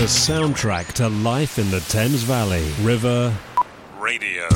the soundtrack to life in the Thames Valley. River Radio.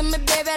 to me, baby.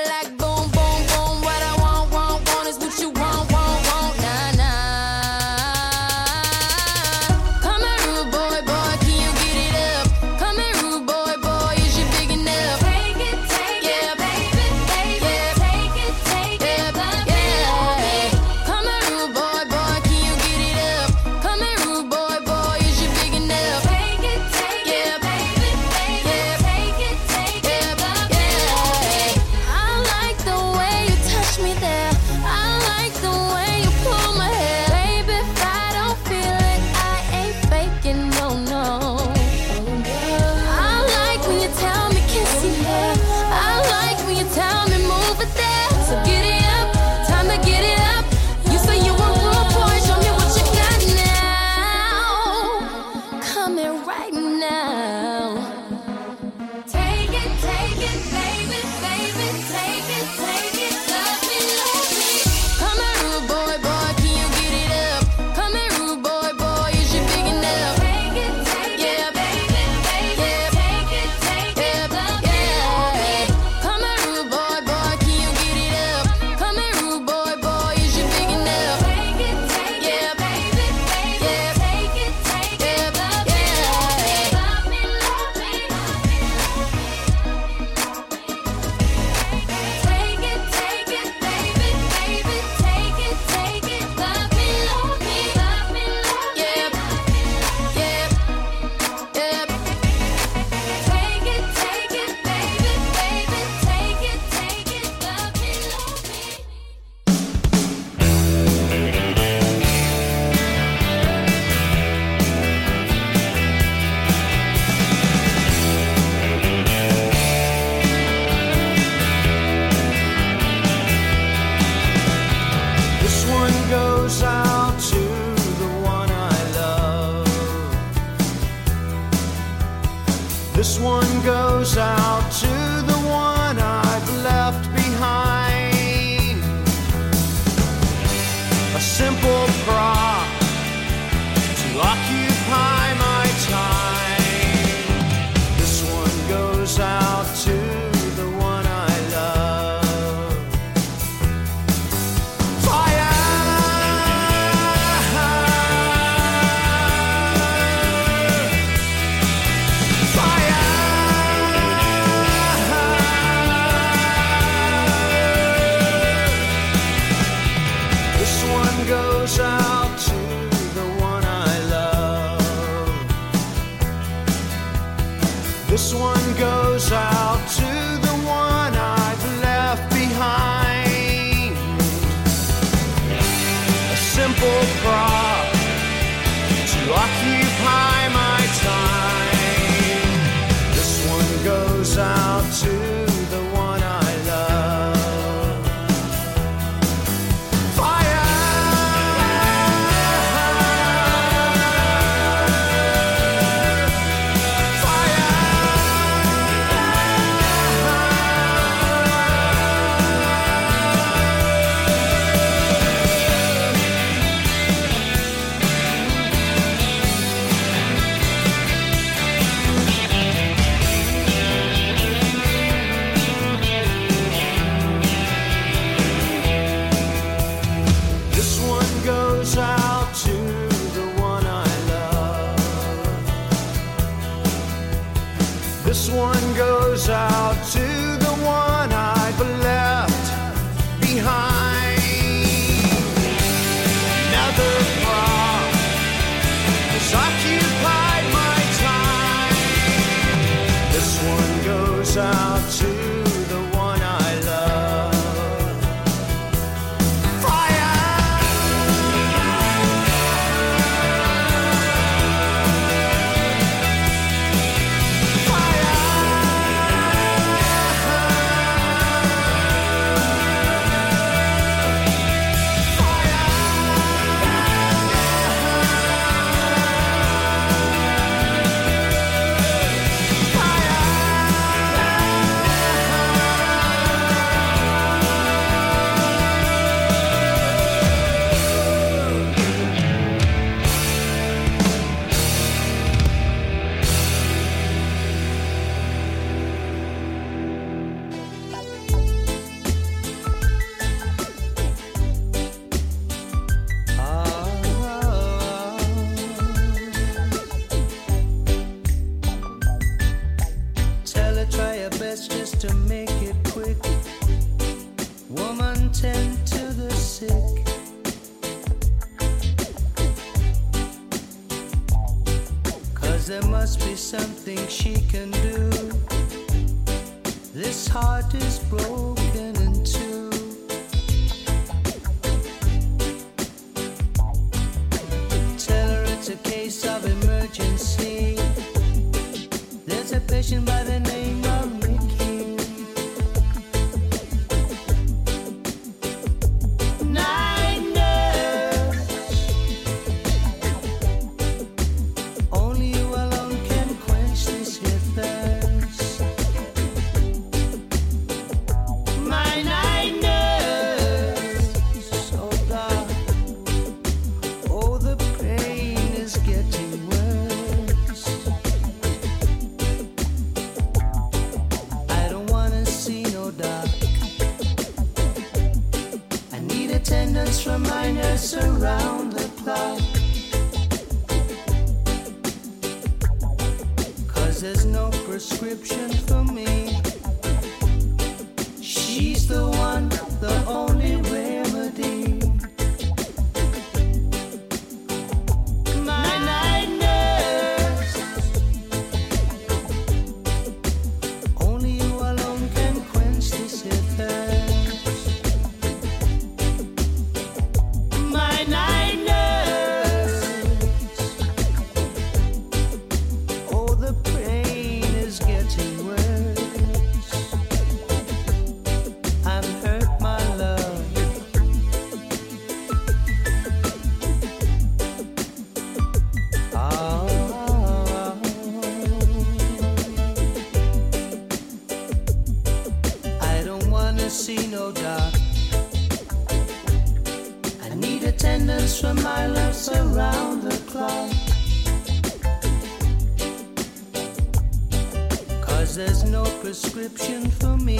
there's no prescription for me.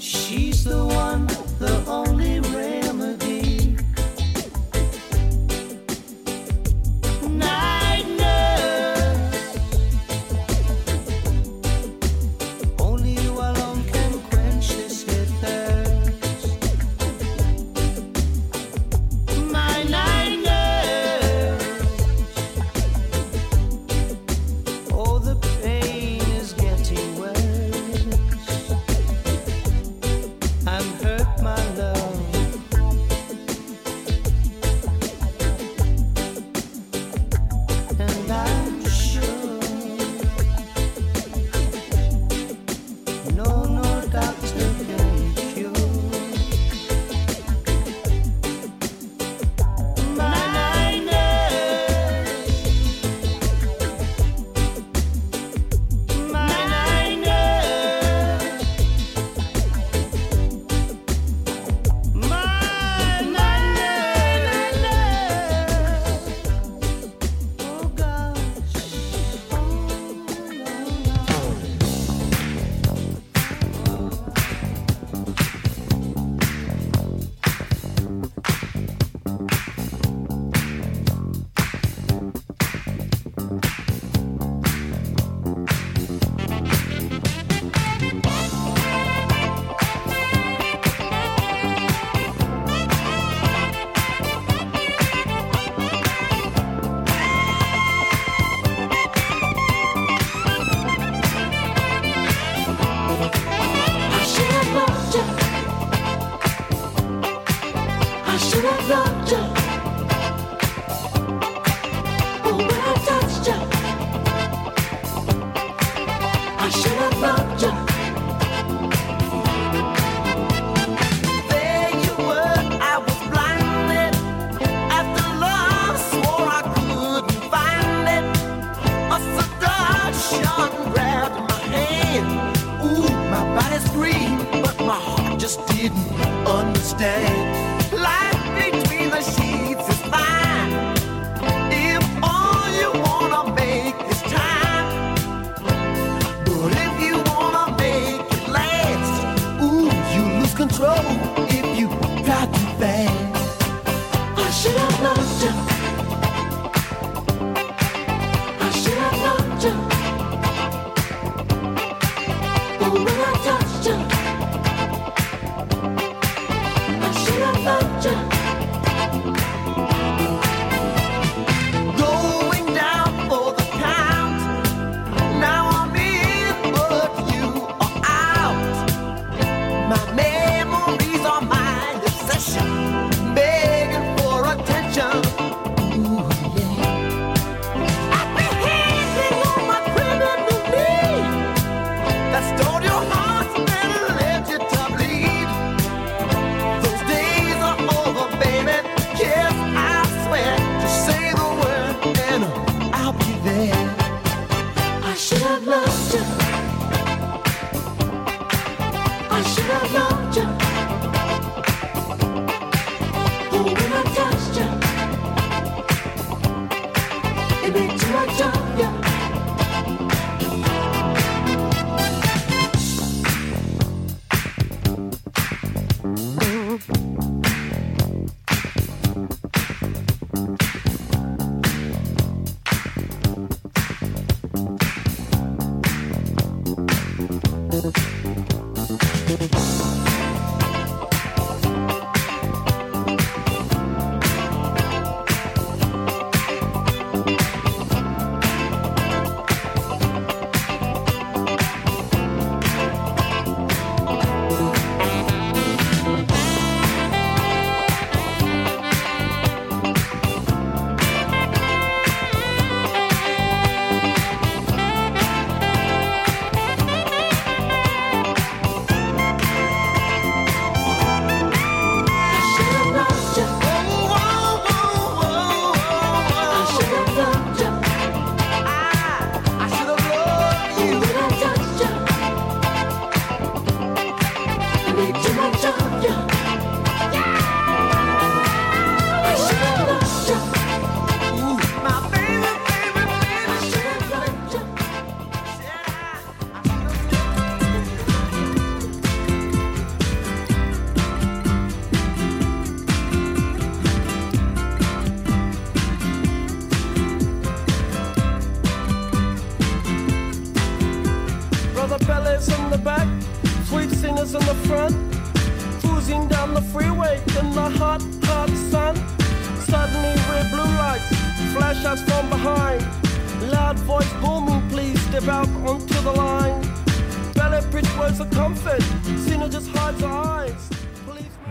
She's the one, the only rain. baby, yeah.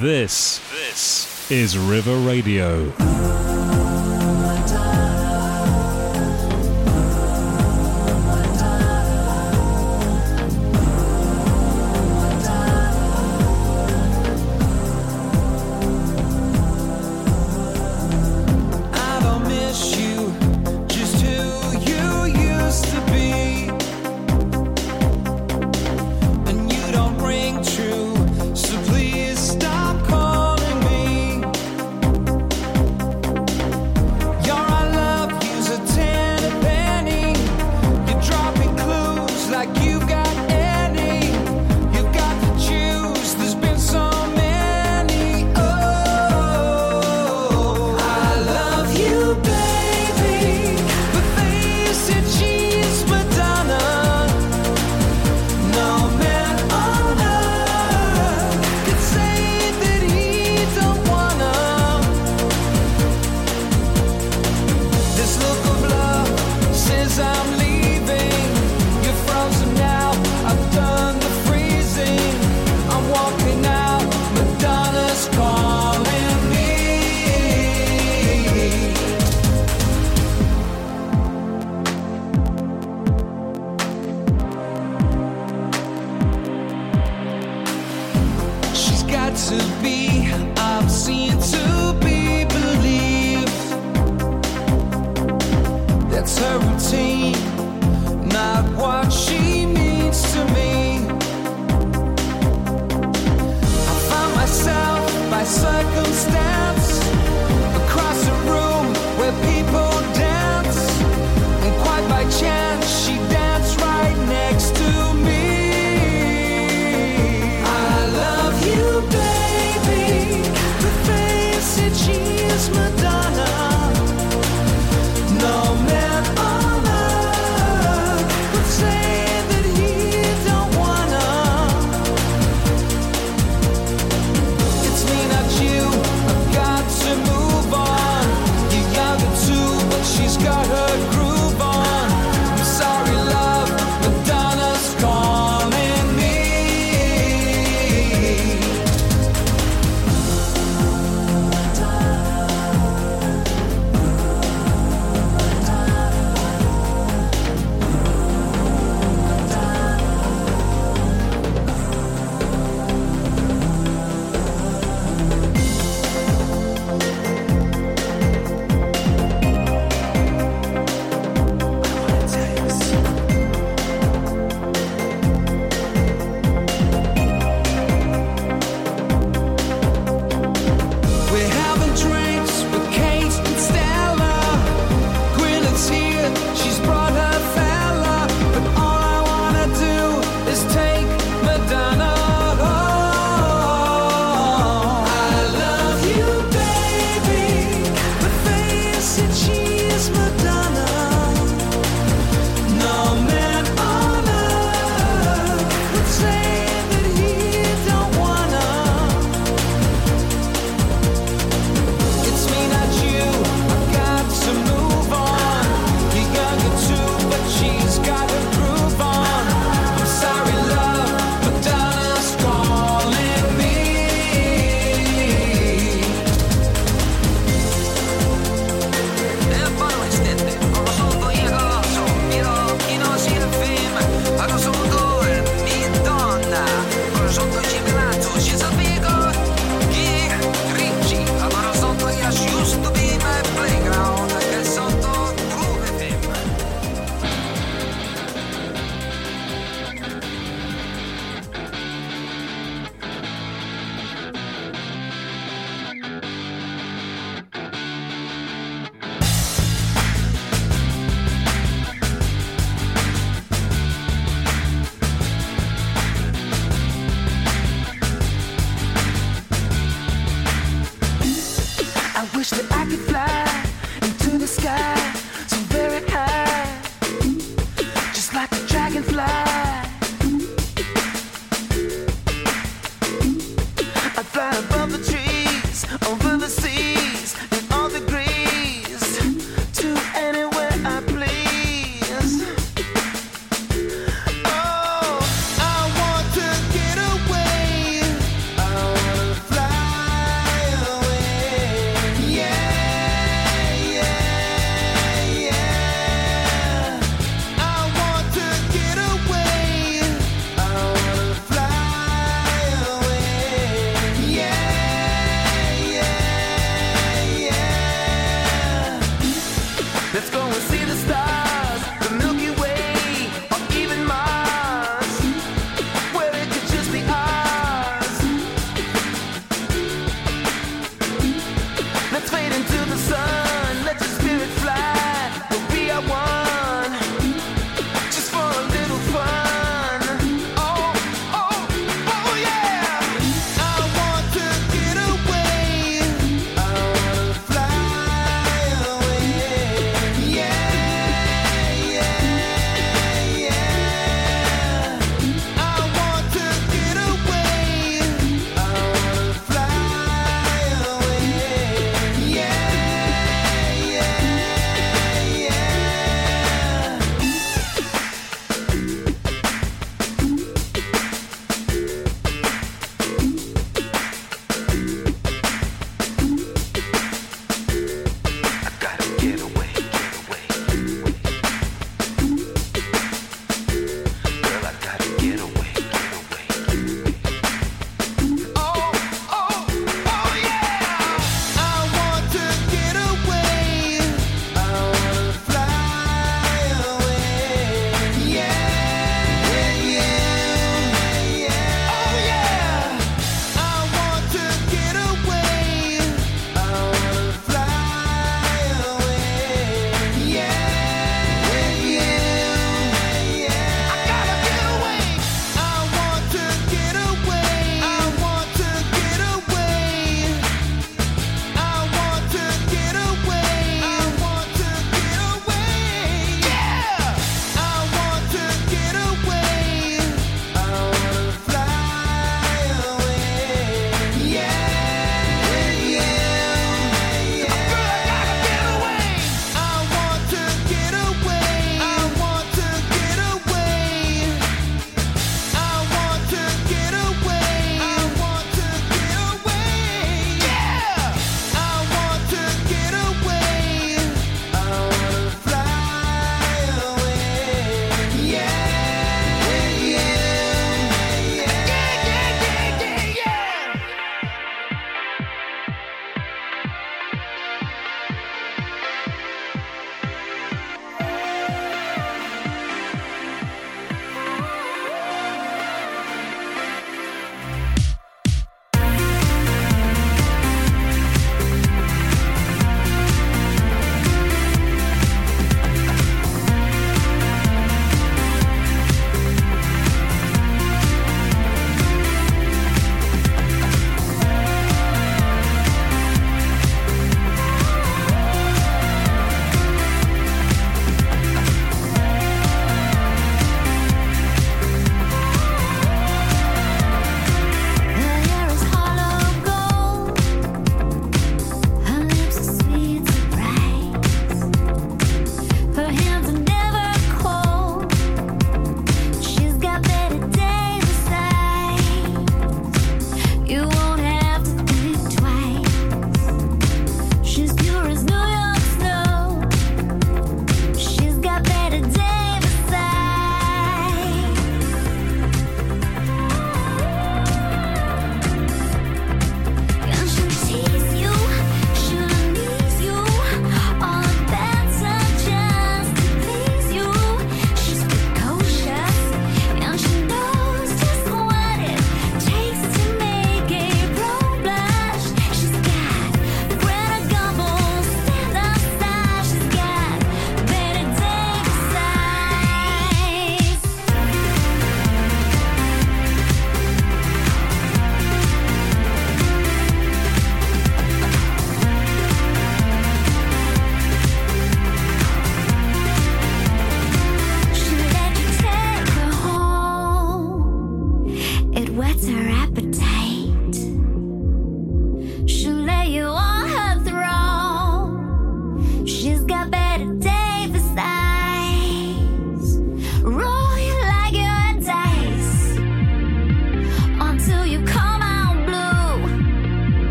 This, this is River Radio.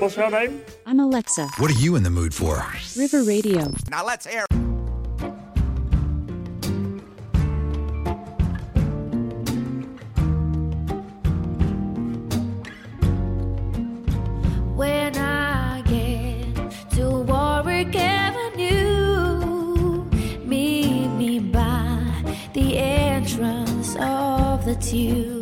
What's your name? I'm Alexa. What are you in the mood for? River Radio. Now let's hear. When I get to Warwick Avenue, meet me by the entrance of the tube.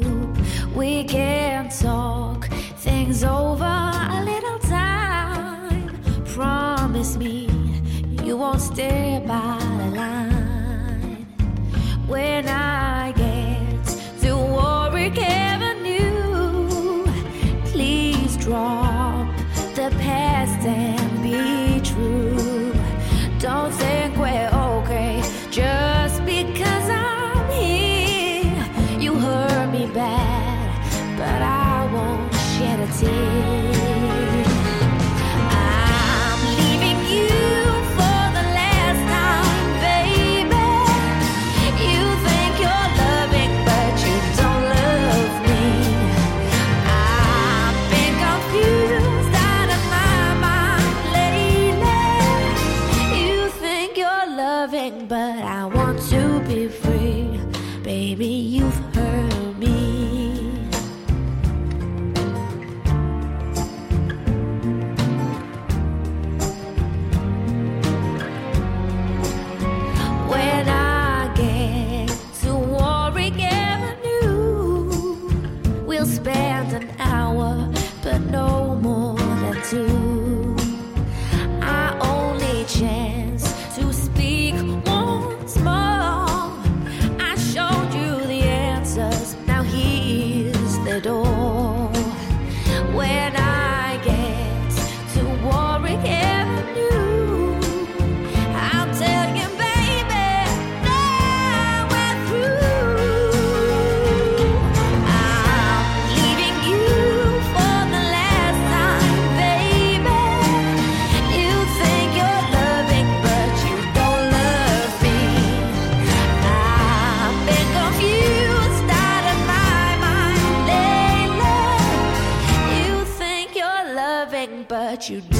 you do.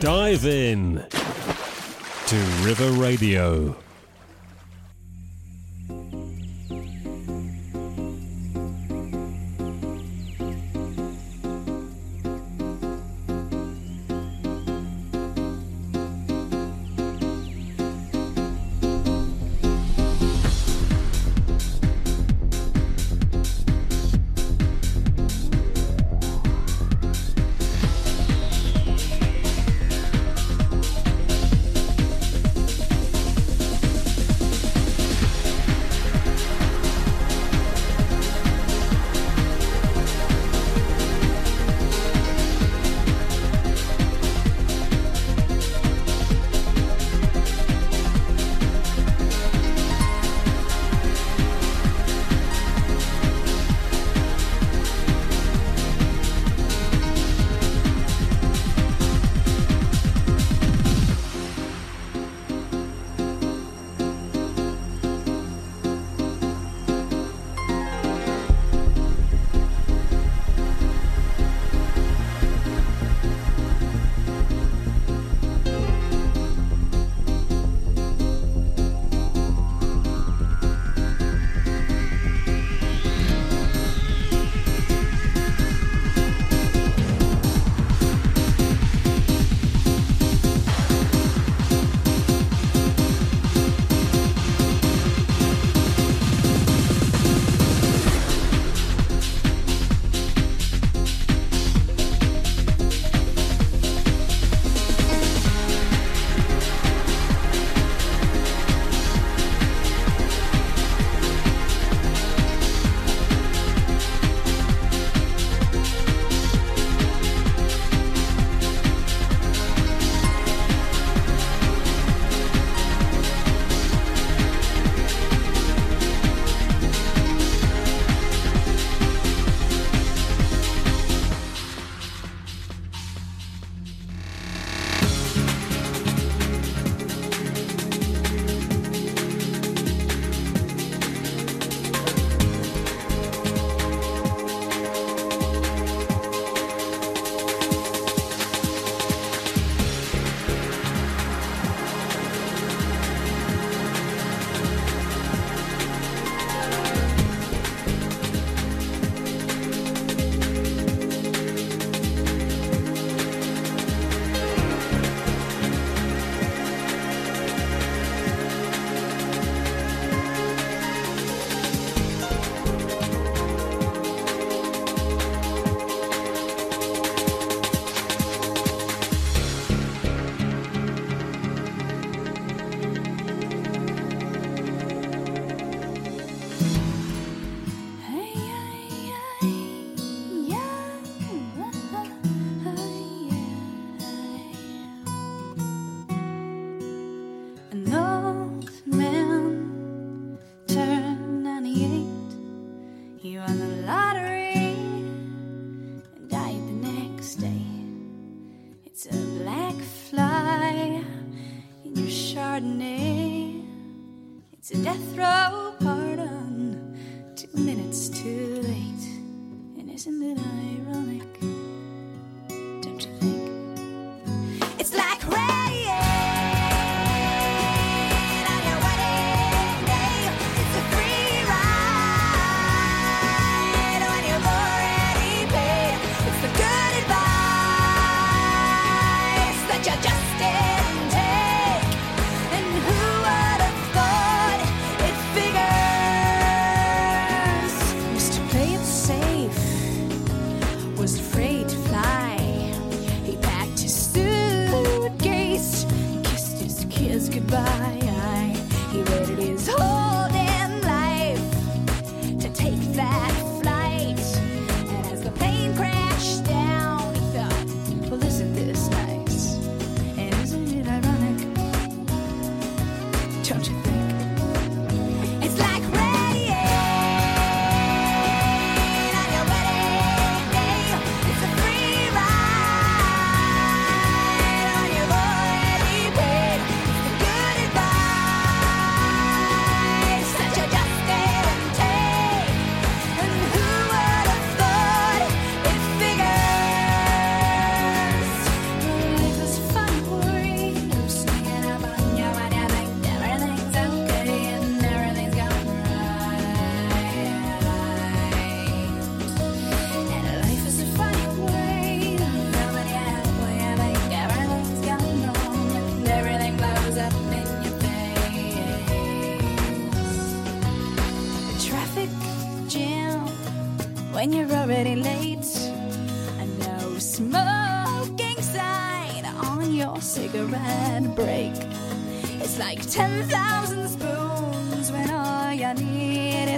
Dive in to River Radio.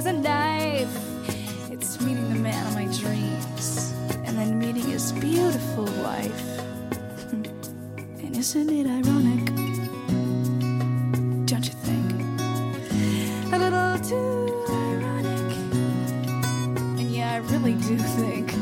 is. It's meeting the man of my dreams and then meeting his beautiful wife. And isn't it ironic? Don't you think? A little too ironic. And yeah, I really do think.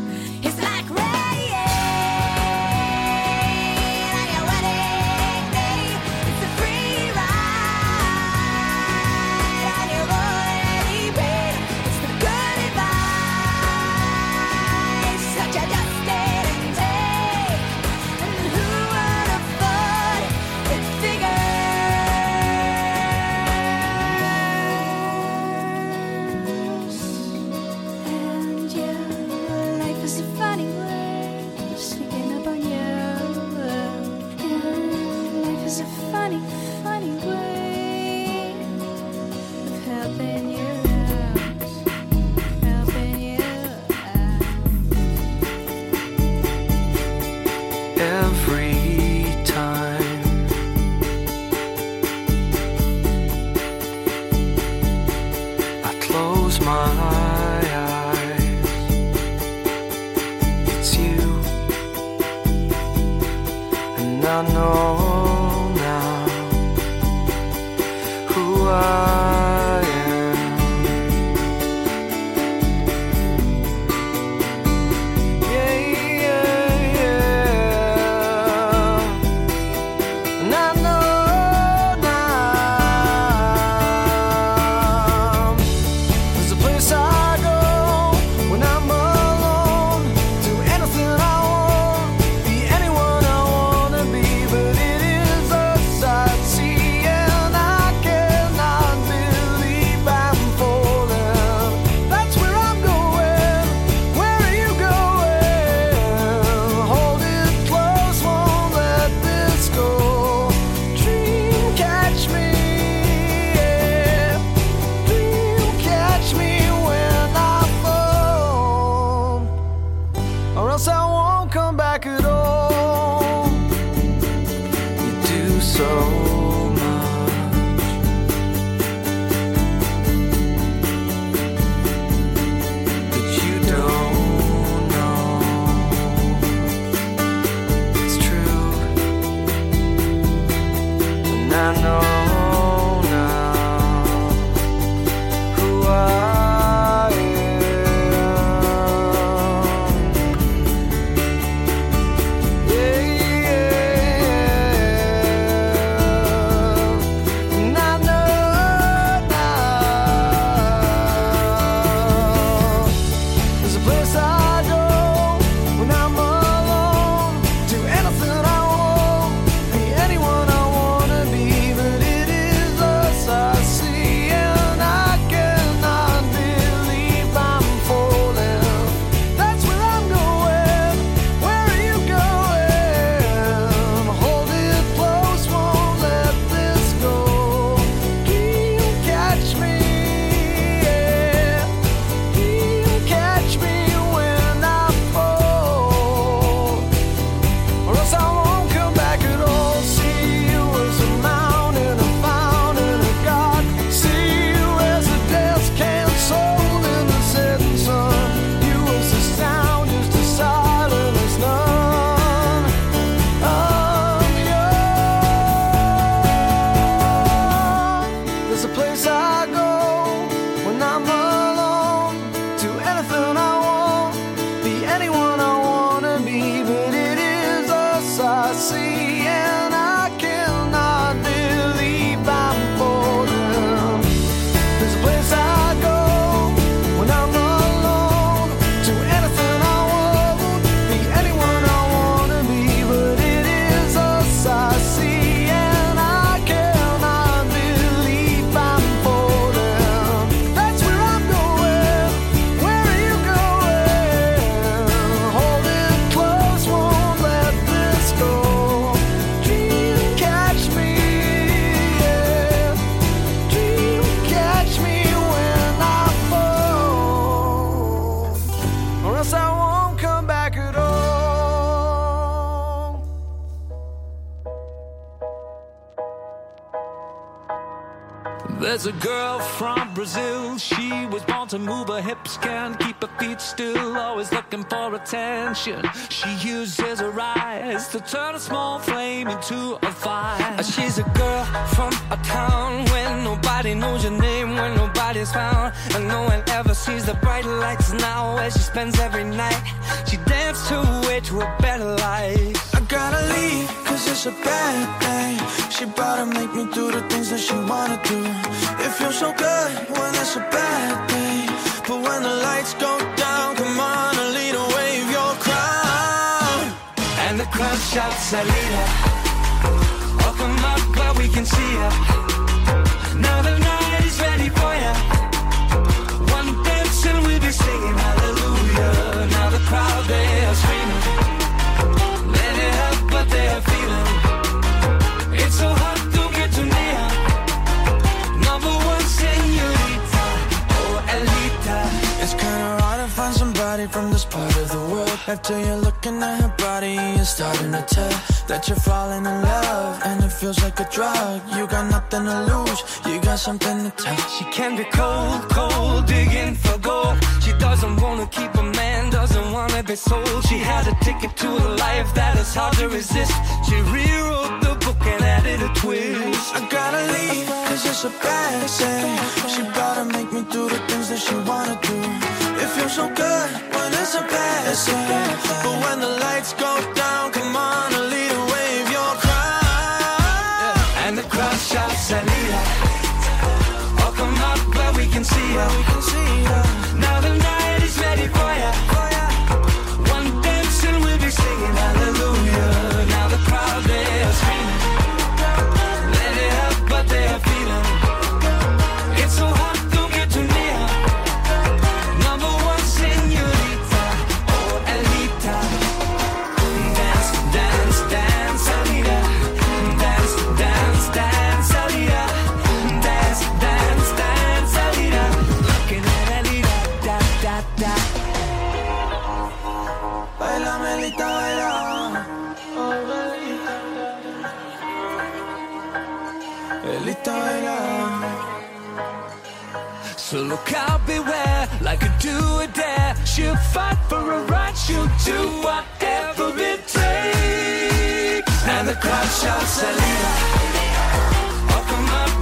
Attention. She uses her eyes to turn a small flame into a fire. Uh, she's a girl from a town where nobody knows your name, where nobody's found, and no one ever sees the bright lights now. Where she spends every night, she dances to it to a better life. I gotta leave, cause it's a bad thing. She bout to make me do the things that she wanna do. It feels so good when it's a bad thing. But when the lights go Shouts, Alita. Oh, come up, but we can see her. Now the After you're looking at her body, you're starting to tell that you're falling in love. And it feels like a drug. You got nothing to lose, you got something to tell. She can be cold, cold, digging for gold. She doesn't wanna keep a man, doesn't wanna be sold. She had a ticket to a life that is hard to resist. She rewrote the book and added a twist. I gotta leave, cause it's a bad thing. She bout to make me do the things that she wanna do. It feels so good when it's a bad thing. But when the lights go down, come on and lead a wave your crown. And the crowd shouts, Anita. Oh, come up, but we can see her. beware, like a do or dare. She'll fight for her right, she'll do whatever it takes. And the crowd shouts, Selena, welcome up.